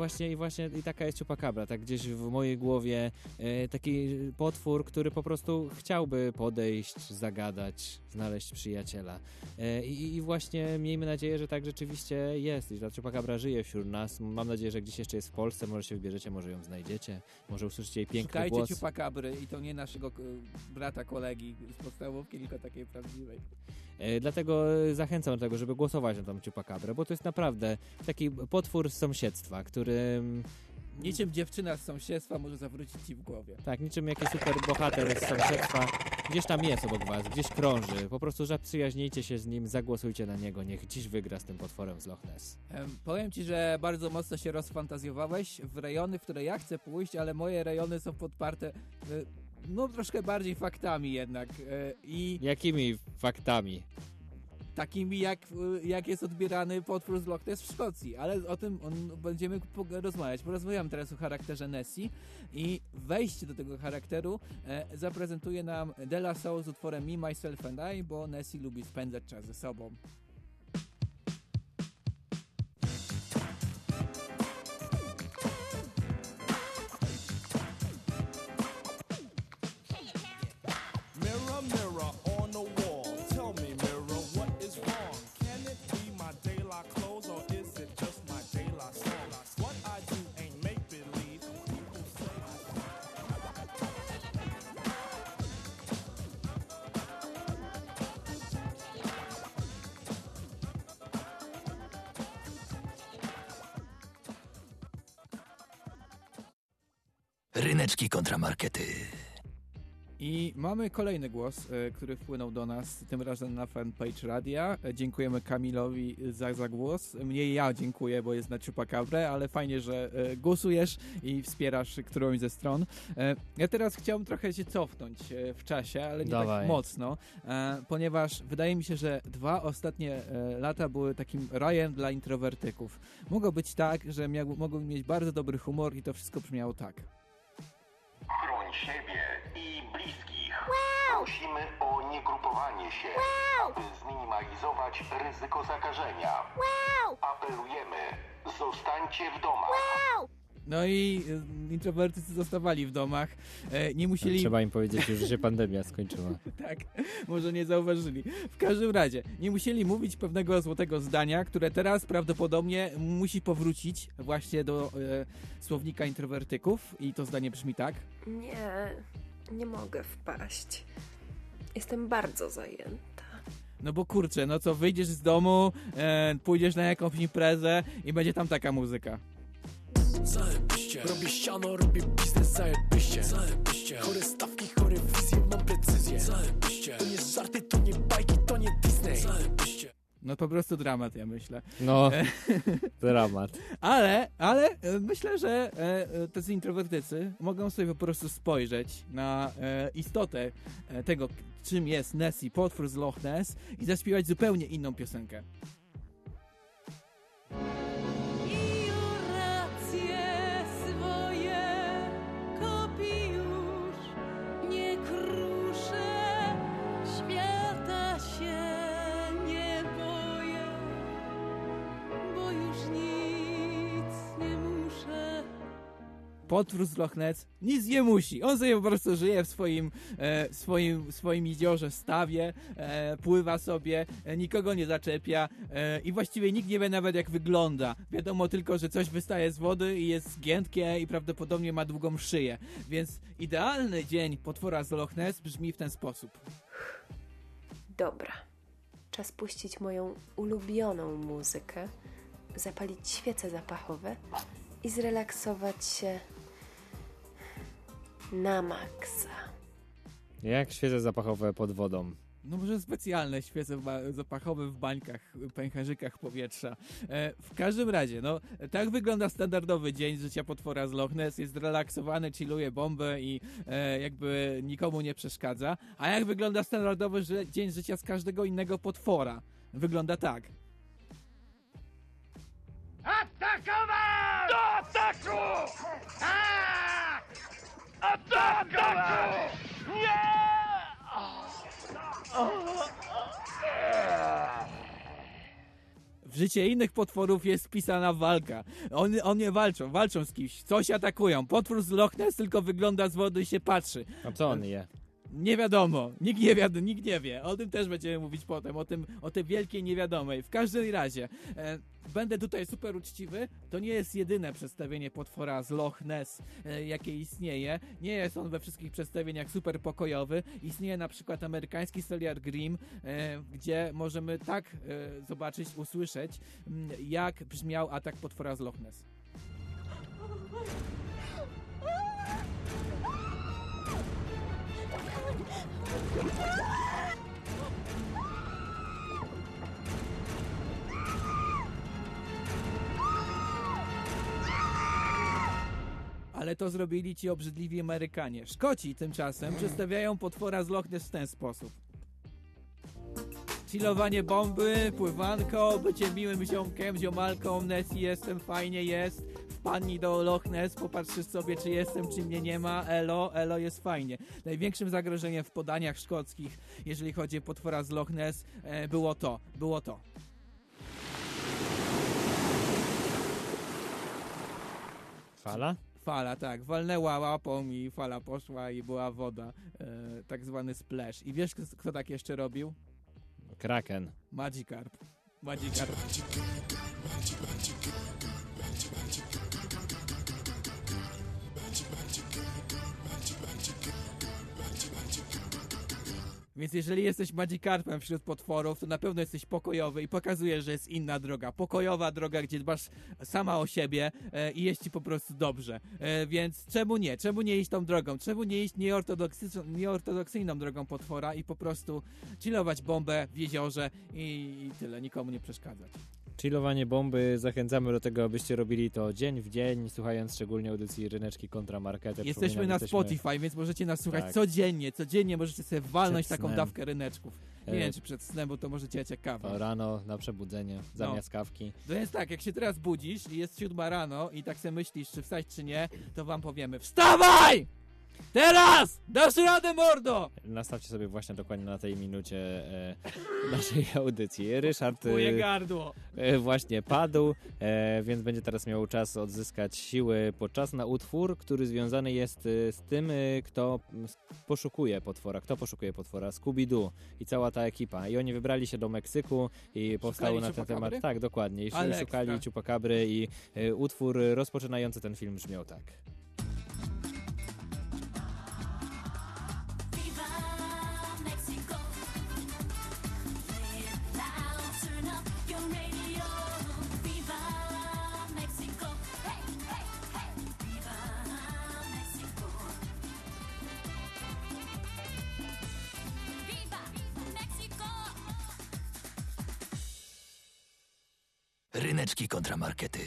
S3: właśnie, I właśnie i taka jest Chupacabra, tak gdzieś w mojej głowie e, taki potwór, który po prostu chciałby podejść, zagadać, znaleźć przyjaciela. E, i, I właśnie miejmy nadzieję, że tak rzeczywiście jest i że ta Chupacabra żyje wśród nas. Mam nadzieję, że gdzieś jeszcze jest w Polsce, może się wybierzecie, może ją znajdziecie, może usłyszycie jej piękny
S2: Szukajcie
S3: głos.
S2: ciupakabry i to nie naszego e, brata, kolegi z podstawówki, tylko takiej prawdziwej.
S3: E, Dlatego e, zachęcam do tego, żeby głosować na tą Chupacabra, bo to jest naprawdę taki potwór z sąsiedztwa, który... mm,
S2: Niczym dziewczyna z sąsiedztwa może zawrócić ci w głowie.
S3: Tak, niczym jakiś super bohater z sąsiedztwa. Gdzieś tam jest obok was, gdzieś krąży. Po prostu zaprzyjaźnijcie się z nim, zagłosujcie na niego. Niech dziś wygra z tym potworem z Loch Ness.
S2: Em, powiem ci, że bardzo mocno się rozfantazjowałeś w rejony, w które ja chcę pójść, ale moje rejony są podparte e, no troszkę bardziej faktami jednak e, i
S3: Jakimi faktami?
S2: takimi jak, e, jak jest odbierany potwór z Loch Ness w Szkocji, ale o tym on, będziemy rozmawiać. Porozmawiam teraz o charakterze Nessie i wejście do tego charakteru e, zaprezentuje nam De La Soul z utworem Me, Myself and I, bo Nessie lubi spędzać czas ze sobą. Mamy kolejny głos, e, który wpłynął do nas, tym razem na fanpage radia. E, Dziękujemy Kamilowi za, za głos. Mniej ja dziękuję, bo jest na Chupacabra, ale fajnie, że e, głosujesz i wspierasz którąś ze stron. Ja teraz chciałbym trochę się cofnąć w czasie, ale nie
S3: Dawaj.
S2: tak mocno, ponieważ wydaje mi się, że dwa ostatnie lata były takim rajem dla introwertyków. Mogło być tak, że mogłem mieć bardzo dobry humor i to wszystko brzmiało tak.
S17: Chroń siebie prosimy o niegrupowanie się, aby zminimalizować ryzyko zakażenia. Apelujemy, zostańcie w domach.
S2: No i y, introwertycy zostawali w domach. E, nie musieli...
S3: Trzeba im powiedzieć już, że się pandemia skończyła.
S2: tak, może nie zauważyli. W każdym razie, nie musieli mówić pewnego złotego zdania, które teraz prawdopodobnie musi powrócić właśnie do e, słownika introwertyków i to zdanie brzmi tak.
S11: Nie, nie mogę wpaść. Jestem bardzo zajęta.
S2: No bo kurczę, no co, wyjdziesz z domu, e, pójdziesz na jakąś imprezę i będzie tam taka muzyka.
S18: Zajebiście Robię ściano, robię biznes, zajebiście Zajebiście Chore stawki,
S2: No po prostu dramat, ja myślę.
S3: No,
S2: E,
S3: dramat.
S2: Ale, ale e, myślę, że e, e, tacy introwertycy mogą sobie po prostu spojrzeć na e, istotę e, tego, czym jest Nessie, potwór z Loch Ness i zaśpiewać zupełnie inną piosenkę. Potwór z Loch Ness nic nie musi. On sobie po prostu żyje w swoim, e, swoim, swoim jeziorze, stawie, e, pływa sobie, e, nikogo nie zaczepia e, i właściwie nikt nie wie nawet jak wygląda. Wiadomo tylko, że coś wystaje z wody i jest giętkie i prawdopodobnie ma długą szyję. Więc idealny dzień potwora z Loch Ness brzmi w ten sposób.
S11: Dobra. Czas puścić moją ulubioną muzykę, zapalić świece zapachowe i zrelaksować się na maksa.
S3: Jak świece zapachowe pod wodą.
S2: No może specjalne świece zapachowe w bańkach, pęcherzykach powietrza. E, w każdym razie, no tak wygląda standardowy dzień życia potwora z Loch Ness. Jest zrelaksowany, chilluje bombę i e, jakby nikomu nie przeszkadza. A jak wygląda standardowy ży- dzień życia z każdego innego potwora? Wygląda tak.
S19: Atakować! Do ataku! Tak! Atakować! Nie!
S2: W życie innych potworów jest wpisana walka. Oni, oni walczą, walczą z kimś, coś atakują. Potwór z Loch Ness tylko wygląda z wody i się patrzy.
S3: A co on je?
S2: Nie wiadomo, nikt nie, wiad- nikt nie wie. O tym też będziemy mówić potem, o tym, o tej wielkiej niewiadomej. W każdym razie, e, będę tutaj super uczciwy. To nie jest jedyne przedstawienie potwora z Loch Ness, e, jakie istnieje. Nie jest on we wszystkich przedstawieniach super pokojowy. Istnieje na przykład amerykański serial Grimm, e, gdzie możemy tak e, zobaczyć, usłyszeć, m, jak brzmiał atak potwora z Loch Ness. Ale to zrobili ci obrzydliwi Amerykanie. Szkoci tymczasem przedstawiają potwora z Loch Ness w ten sposób. Chillowanie bomby, pływanko, bycie miłym ziomkiem, ziomalką, Nessie jestem, fajnie jest. Wpadnij do Loch Ness, popatrzysz sobie, czy jestem, czy mnie nie ma. Elo, elo, jest fajnie. Największym zagrożeniem w podaniach szkockich, jeżeli chodzi o potwora z Loch Ness, e, było to, było to.
S3: Fala?
S2: Fala, tak. Walnęła łapą i fala poszła i była woda. E, tak zwany splash. I wiesz, kto, kto tak jeszcze robił?
S3: Kraken.
S2: Magikarp. Magikarp. Więc jeżeli jesteś Magikarpem wśród potworów, to na pewno jesteś pokojowy i pokazujesz, że jest inna droga. Pokojowa droga, gdzie dbasz sama o siebie e, i jest ci po prostu dobrze. E, więc czemu nie? Czemu nie iść tą drogą? Czemu nie iść nieortodoksyczną, nieortodoksyjną drogą potwora i po prostu chillować bombę w jeziorze i, i tyle, nikomu nie przeszkadzać.
S3: Chillowanie bomby. Zachęcamy do tego, abyście robili to dzień w dzień, słuchając szczególnie audycji Ryneczki kontra Marketer.
S2: Jesteśmy na
S3: jesteśmy-
S2: Spotify, więc możecie nas słuchać
S3: Tak.
S2: codziennie. Codziennie możecie sobie walnąć taką dawkę ryneczków. Nie
S3: E,
S2: wiem, czy przed snem, bo to możecie ciekawe.
S3: To rano na przebudzenie, zamiast kawki.
S2: To jest tak, jak się teraz budzisz i jest siódma rano i tak sobie myślisz, czy wstać, czy nie, to wam powiemy WSTAWAJ! Teraz! Dasz radę, mordo!
S3: Nastawcie sobie właśnie dokładnie na tej minucie e, naszej audycji. Ryszard e,
S2: Moje gardło.
S3: e, właśnie padł, e, więc będzie teraz miał czas odzyskać siły podczas na utwór, który związany jest e, z tym, e, kto poszukuje potwora. Kto poszukuje potwora? Scooby-Doo i cała ta ekipa. I oni wybrali się do Meksyku i powstało na ten temat. Tak, dokładnie. I szukali
S2: ekstra.
S3: Chupacabry i utwór rozpoczynający ten film brzmiał tak.
S16: Ryneczki kontramarkety.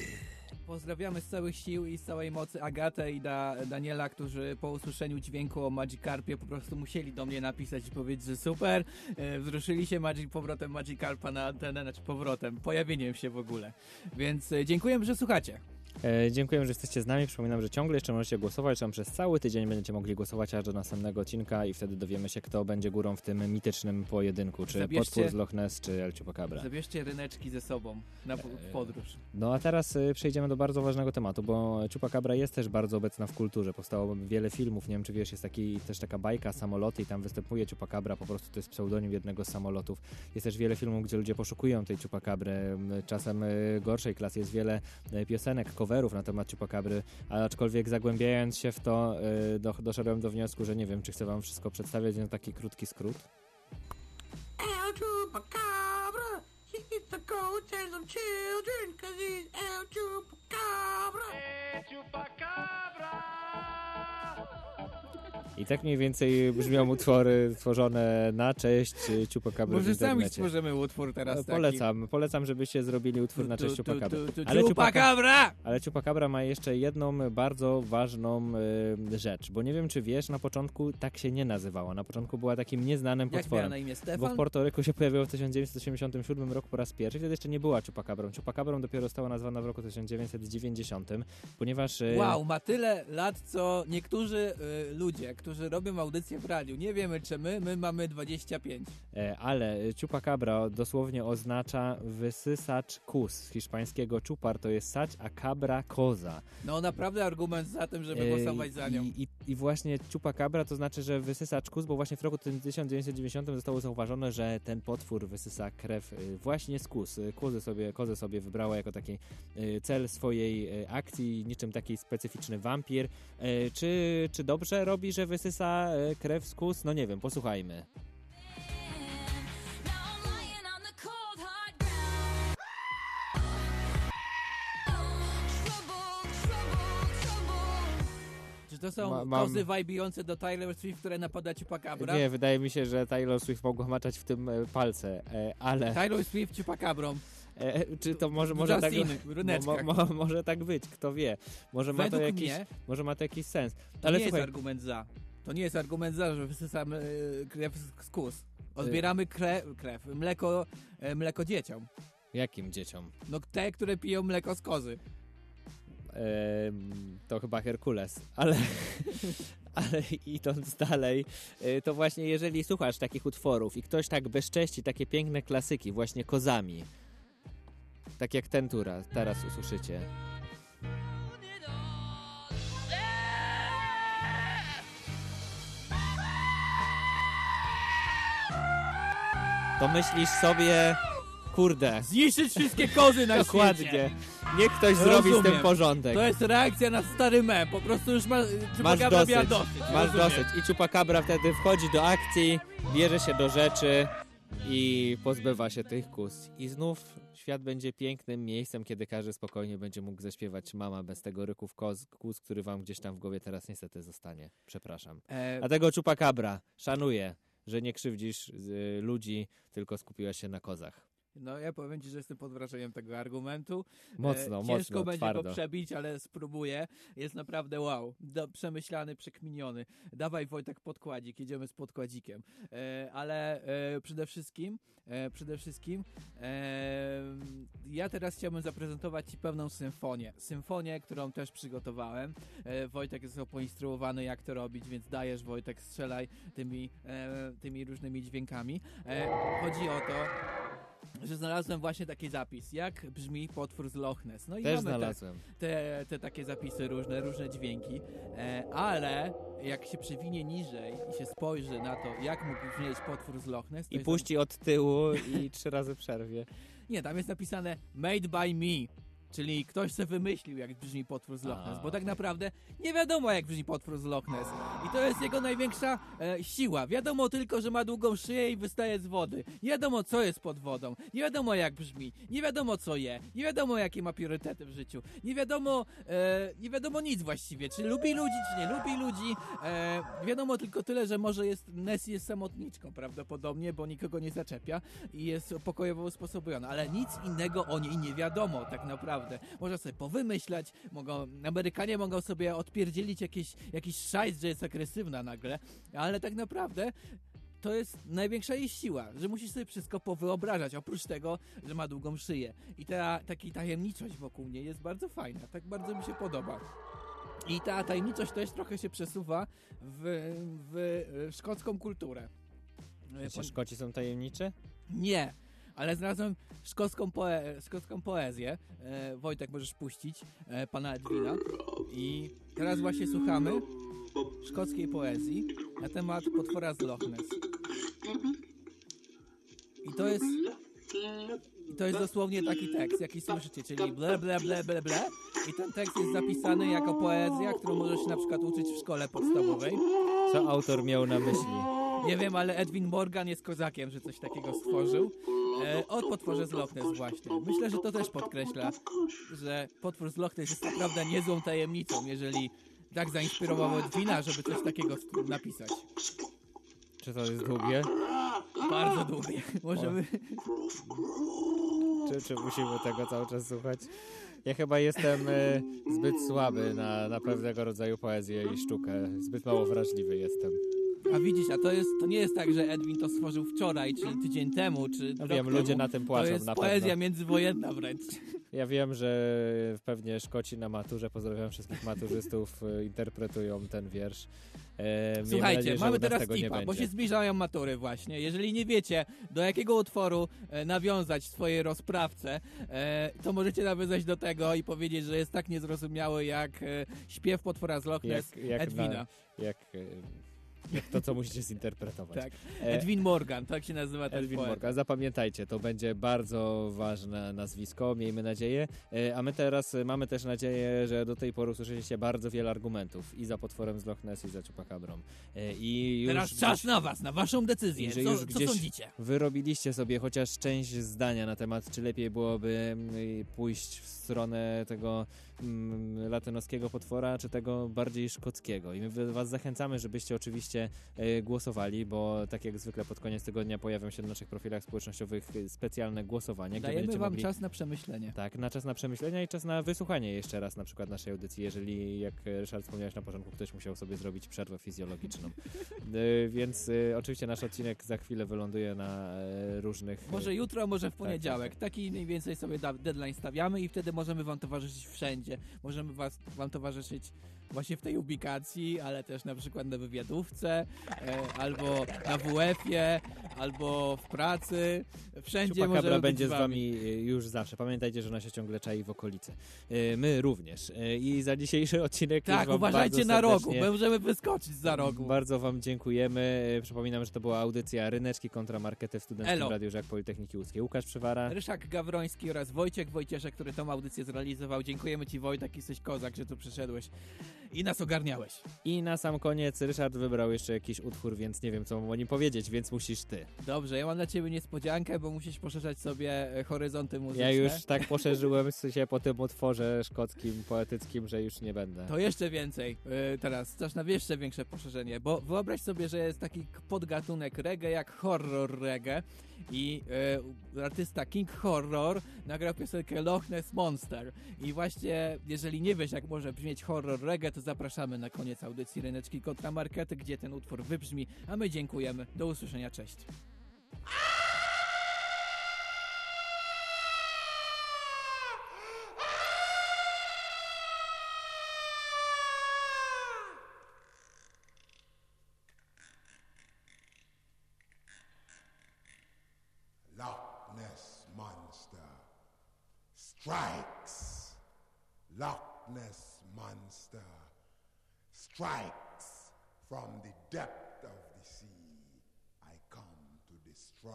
S2: Pozdrawiamy z całych sił i z całej mocy Agatę i da, Daniela, którzy po usłyszeniu dźwięku o Magikarpie po prostu musieli do mnie napisać i powiedzieć, że super. E, wzruszyli się Magic, powrotem Magikarpa na antenę, znaczy powrotem, pojawieniem się w ogóle. Więc e, dziękujemy, że słuchacie.
S3: E, dziękuję, że jesteście z nami. Przypominam, że ciągle jeszcze możecie głosować. Tam przez cały tydzień będziecie mogli głosować aż do następnego odcinka i wtedy dowiemy się, kto będzie górą w tym mitycznym pojedynku. Czy
S2: Zabierzcie-
S3: potwór z Loch Ness, czy El Chupacabra.
S2: Zabierzcie ryneczki ze sobą na w podróż.
S3: No a teraz y, przejdziemy do bardzo ważnego tematu, bo Chupacabra jest też bardzo obecna w kulturze. Powstało wiele filmów, nie wiem czy wiesz, jest taki, też taka bajka, samoloty i tam występuje Chupacabra, po prostu to jest pseudonim jednego z samolotów. Jest też wiele filmów, gdzie ludzie poszukują tej Chupacabry. Czasem y, gorszej klasy jest wiele y, piosenek, coverów na temat Chupacabry, aczkolwiek zagłębiając się w to y, do, doszedłem do wniosku, że nie wiem, czy chcę wam wszystko przedstawiać, więc taki krótki skrót.
S19: El Chupacabra, he the coats and some children, cause he's El Chupacabra. El
S3: I tak mniej więcej brzmią utwory tworzone na cześć y, Chupacabry w
S2: Może sami
S3: internecie.
S2: stworzymy utwór teraz.
S3: Polecam, polecam, żebyście zrobili utwór na cześć
S2: tu,
S3: Ale
S2: Chupacabra!
S3: Ale Chupacabra ma jeszcze jedną bardzo ważną y, rzecz, bo nie wiem, czy wiesz, na początku tak się nie nazywała. Na początku była takim nieznanym
S2: Jak
S3: potworem.
S2: na imię,
S3: Bo
S2: Stefan?
S3: w Portoryku się pojawiło w 1987 roku po raz pierwszy, wtedy jeszcze nie była Chupacabrą. Chupacabrą dopiero została nazwana w roku 1990, ponieważ... y,
S2: Wow, ma tyle lat, co niektórzy y, ludzie, którzy robią audycje w radiu. Nie wiemy, czy my, my mamy 25.
S3: E, Ale chupacabra dosłownie oznacza wysysacz kus. Z hiszpańskiego chupar to jest sać, a cabra koza.
S2: No naprawdę argument za tym, żeby
S3: E,
S2: głosować za nią.
S3: I, i, I właśnie chupacabra to znaczy, że wysysacz kus, bo właśnie w roku tym 1990 zostało zauważone, że ten potwór wysysa krew y, właśnie z kus. Kozy sobie, kozę sobie wybrała jako taki cel swojej akcji, niczym taki specyficzny wampir. Czy, czy dobrze robi, że wysysa y, krew z kus? No nie wiem, posłuchajmy.
S2: Czy to są
S3: Ma- mam-
S2: kozy wajbiące do Taylor Swift, które napada Chupacabra?
S3: Nie, wydaje mi się, że Taylor Swift mogła maczać w tym e, palce, e, ale...
S2: Taylor Swift Chupacabrą.
S3: E, czy to może, może tak, mo, mo, może tak być, kto wie. Może ma, to jakiś,
S2: mnie-
S3: może ma to jakiś sens.
S2: To
S3: Ale
S2: nie
S3: słuchaj,
S2: jest argument za. To nie jest argument za, że wysysamy e, krew z kus. Odbieramy krew, krew mleko, e, mleko dzieciom.
S3: jakim dzieciom?
S2: No te, które piją mleko z kozy.
S3: To chyba Herkules, ale, ale idąc dalej, e, to właśnie jeżeli słuchasz takich utworów i ktoś tak bezcześci takie piękne klasyki właśnie kozami, tak jak ten tura, teraz usłyszycie. To myślisz sobie, kurde.
S2: Zniszczyć wszystkie kozy na
S3: Dokładnie.
S2: świecie.
S3: Niech ktoś zrobi z tym
S2: Rozumiem.
S3: porządek.
S2: To jest reakcja na stary mem. Po prostu już ma,
S3: Masz dosyć,
S2: dosyć.
S3: masz
S2: rozumiem.
S3: dosyć. I Chupacabra wtedy wchodzi do akcji, bierze się do rzeczy i pozbywa się tych kus. I znów świat będzie pięknym miejscem, kiedy każdy spokojnie będzie mógł zaśpiewać Mama bez tego ryków koz, kus, który wam gdzieś tam w głowie teraz niestety zostanie. Przepraszam.
S2: E,
S3: Dlatego Chupacabra, szanuję, że nie krzywdzisz y, ludzi, tylko skupiłaś się na kozach.
S2: No ja powiem ci, że jestem pod wrażeniem tego argumentu.
S3: Mocno,
S2: e, Ciężko
S3: mocno,
S2: będzie
S3: twardo.
S2: go przebić, ale spróbuję. Jest naprawdę wow. Do, przemyślany, przekminiony. Dawaj Wojtek podkładzik, jedziemy z podkładzikiem. E, ale e, przede wszystkim, e, przede wszystkim e, ja teraz chciałbym zaprezentować Ci pewną symfonię. Symfonię, którą też przygotowałem. E, Wojtek jest poinstruowany jak to robić, więc dajesz Wojtek, strzelaj tymi, tymi różnymi dźwiękami. Chodzi o to, że znalazłem właśnie taki zapis, jak brzmi potwór z Loch Ness. No i
S3: Też
S2: mamy te-
S3: znalazłem.
S2: Te, te takie zapisy różne, różne dźwięki, e, ale jak się przewinie niżej i się spojrzy na to, jak mógł brzmieć potwór z Loch Ness,
S3: I puści od tyłu i trzy razy przerwie.
S2: nie, tam jest napisane made by me. Czyli ktoś se wymyślił, jak brzmi potwór z Loch Ness, bo tak naprawdę nie wiadomo, jak brzmi potwór z Loch Ness. I to jest jego największa e, siła. Wiadomo tylko, że ma długą szyję i wystaje z wody. Nie wiadomo, co jest pod wodą. Nie wiadomo, jak brzmi. Nie wiadomo, co je. Nie wiadomo, jakie ma priorytety w życiu. Nie wiadomo, e, nie wiadomo nic właściwie. Czy lubi ludzi, czy nie lubi ludzi. E, wiadomo tylko tyle, że może jest, Ness jest samotniczką prawdopodobnie, bo nikogo nie zaczepia i jest pokojowo usposobiona, ale nic innego o niej nie wiadomo tak naprawdę. Można sobie powymyślać, mogą, Amerykanie mogą sobie odpierdzielić jakieś, jakiś szajs, że jest agresywna nagle, ale tak naprawdę to jest największa jej siła, że musisz sobie wszystko powyobrażać, oprócz tego, że ma długą szyję. I ta taka tajemniczość wokół niej jest bardzo fajna, tak bardzo mi się podoba. I ta tajemniczość też trochę się przesuwa w, w, w szkocką kulturę.
S3: Czy Szkoci są tajemniczy?
S2: Nie, ale znalazłem szkocką, poe szkocką poezję. E, Wojtek, możesz puścić e, pana Edwina. I teraz właśnie słuchamy szkockiej poezji na temat potwora z Loch Ness. I to jest... I to jest dosłownie taki tekst, jaki słyszycie, czyli ble, ble, ble, ble, ble. I ten tekst jest zapisany jako poezja, którą możesz na przykład uczyć w szkole podstawowej.
S3: Co autor miał na myśli?
S2: Nie wiem, ale Edwin Morgan jest kozakiem, że coś takiego stworzył. E, o potworze z Loch Ness właśnie. Myślę, że to też podkreśla, że potwór z Loch Ness jest naprawdę niezłą tajemnicą, jeżeli tak zainspirował Edwina, żeby coś takiego napisać.
S3: Czy to jest długie?
S2: Bardzo długie. Możemy...
S3: Czy, czy musimy tego cały czas słuchać? Ja chyba jestem e, zbyt słaby na, na pewnego rodzaju poezję i sztukę. Zbyt mało wrażliwy jestem.
S2: A widzisz, a to, jest, to nie jest tak, że Edwin to stworzył wczoraj, czy tydzień temu, czy
S3: No
S2: rok
S3: wiem, ludzie
S2: temu.
S3: na tym płaczą,
S2: To jest
S3: na
S2: poezja
S3: pewno.
S2: międzywojenna wręcz.
S3: Ja wiem, że pewnie Szkoci na maturze, pozdrawiam wszystkich maturzystów, e, interpretują ten wiersz. E,
S2: Słuchajcie,
S3: nadzieję,
S2: mamy teraz tipa, bo się zbliżają matury właśnie. Jeżeli nie wiecie, do jakiego utworu e, nawiązać swojej rozprawce, e, to możecie nawiązać do tego i powiedzieć, że jest tak niezrozumiały jak e, śpiew potwora z Loch Ness
S3: jak, jak,
S2: Edwina.
S3: na, jak, e, jak to, co musicie zinterpretować.
S2: Tak.
S3: E,
S2: Edwin Morgan, tak się nazywa ten
S3: Edwin
S2: poeta.
S3: Morgan. Zapamiętajcie, to będzie bardzo ważne nazwisko, miejmy nadzieję. E, A my teraz e, mamy też nadzieję, że do tej pory usłyszeliście bardzo wiele argumentów i za potworem z Loch Ness i za Chupacabrom. E, I
S2: Teraz czas
S3: gdzieś-
S2: na was, na waszą decyzję.
S3: że
S2: Co,
S3: już
S2: co sądzicie?
S3: wyrobiliście sobie chociaż część zdania na temat, czy lepiej byłoby mm, pójść w stronę tego latynoskiego potwora, czy tego bardziej szkockiego. I my was zachęcamy, żebyście oczywiście e, głosowali, bo tak jak zwykle pod koniec tygodnia pojawią się na naszych profilach społecznościowych e, specjalne głosowania,
S2: Dajemy wam
S3: mogli...
S2: czas na przemyślenie.
S3: Tak, na czas na przemyślenia i czas na wysłuchanie jeszcze raz na przykład naszej audycji, jeżeli, jak e, Ryszard wspomniałeś na początku, ktoś musiał sobie zrobić przerwę fizjologiczną. Więc oczywiście nasz odcinek za chwilę wyląduje na różnych...
S2: Może jutro, może w
S3: tak,
S2: poniedziałek. Taki mniej więcej sobie deadline stawiamy i wtedy możemy wam towarzyszyć wszędzie. Możemy was, wam towarzyszyć właśnie w tej ubikacji, ale też na przykład na wywiadówce, e, albo na WF-ie, albo w pracy. Wszędzie
S3: Chupacabra
S2: możemy
S3: będzie z wami e, już zawsze. Pamiętajcie, że ona się ciągle czai w okolicy. E, My również. I za dzisiejszy odcinek
S2: Tak, uważajcie na rogu, my możemy wyskoczyć za rogu.
S3: Bardzo wam dziękujemy. Przypominam, że to była audycja Ryneczki kontra Markety w Studenckim
S2: Elo.
S3: Radiu Żak Politechniki Łódzkiej. Łukasz Przywara.
S2: Ryszak Gawroński oraz Wojciech Wojcieszek, który tą audycję zrealizował. Dziękujemy ci Wojtek, jesteś kozak, że tu przyszedłeś i nas ogarniałeś.
S3: I na sam koniec Ryszard wybrał jeszcze jakiś utwór, więc nie wiem, co mam o nim powiedzieć, więc musisz ty.
S2: Dobrze, ja mam dla ciebie niespodziankę, bo musisz poszerzać sobie e, horyzonty muzyczne.
S3: Ja już tak poszerzyłem się po tym utworze szkockim, poetyckim, że już nie będę.
S2: To jeszcze więcej. Yy, teraz czas na jeszcze większe poszerzenie, bo wyobraź sobie, że jest taki podgatunek reggae jak horror reggae i e, artysta King Horror nagrał piosenkę Loch Ness Monster. I właśnie, jeżeli nie wiesz, jak może brzmieć horror reggae, to zapraszamy na koniec audycji Ryneczki Kontramarkety, gdzie ten utwór wybrzmi, a my dziękujemy. Do usłyszenia, cześć.
S20: Strikes. Loch Ness Monster strikes from the depth of the sea. I come to destroy.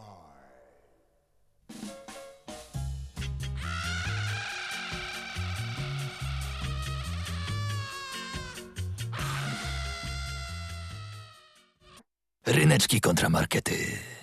S16: Ryneczki kontramarkety.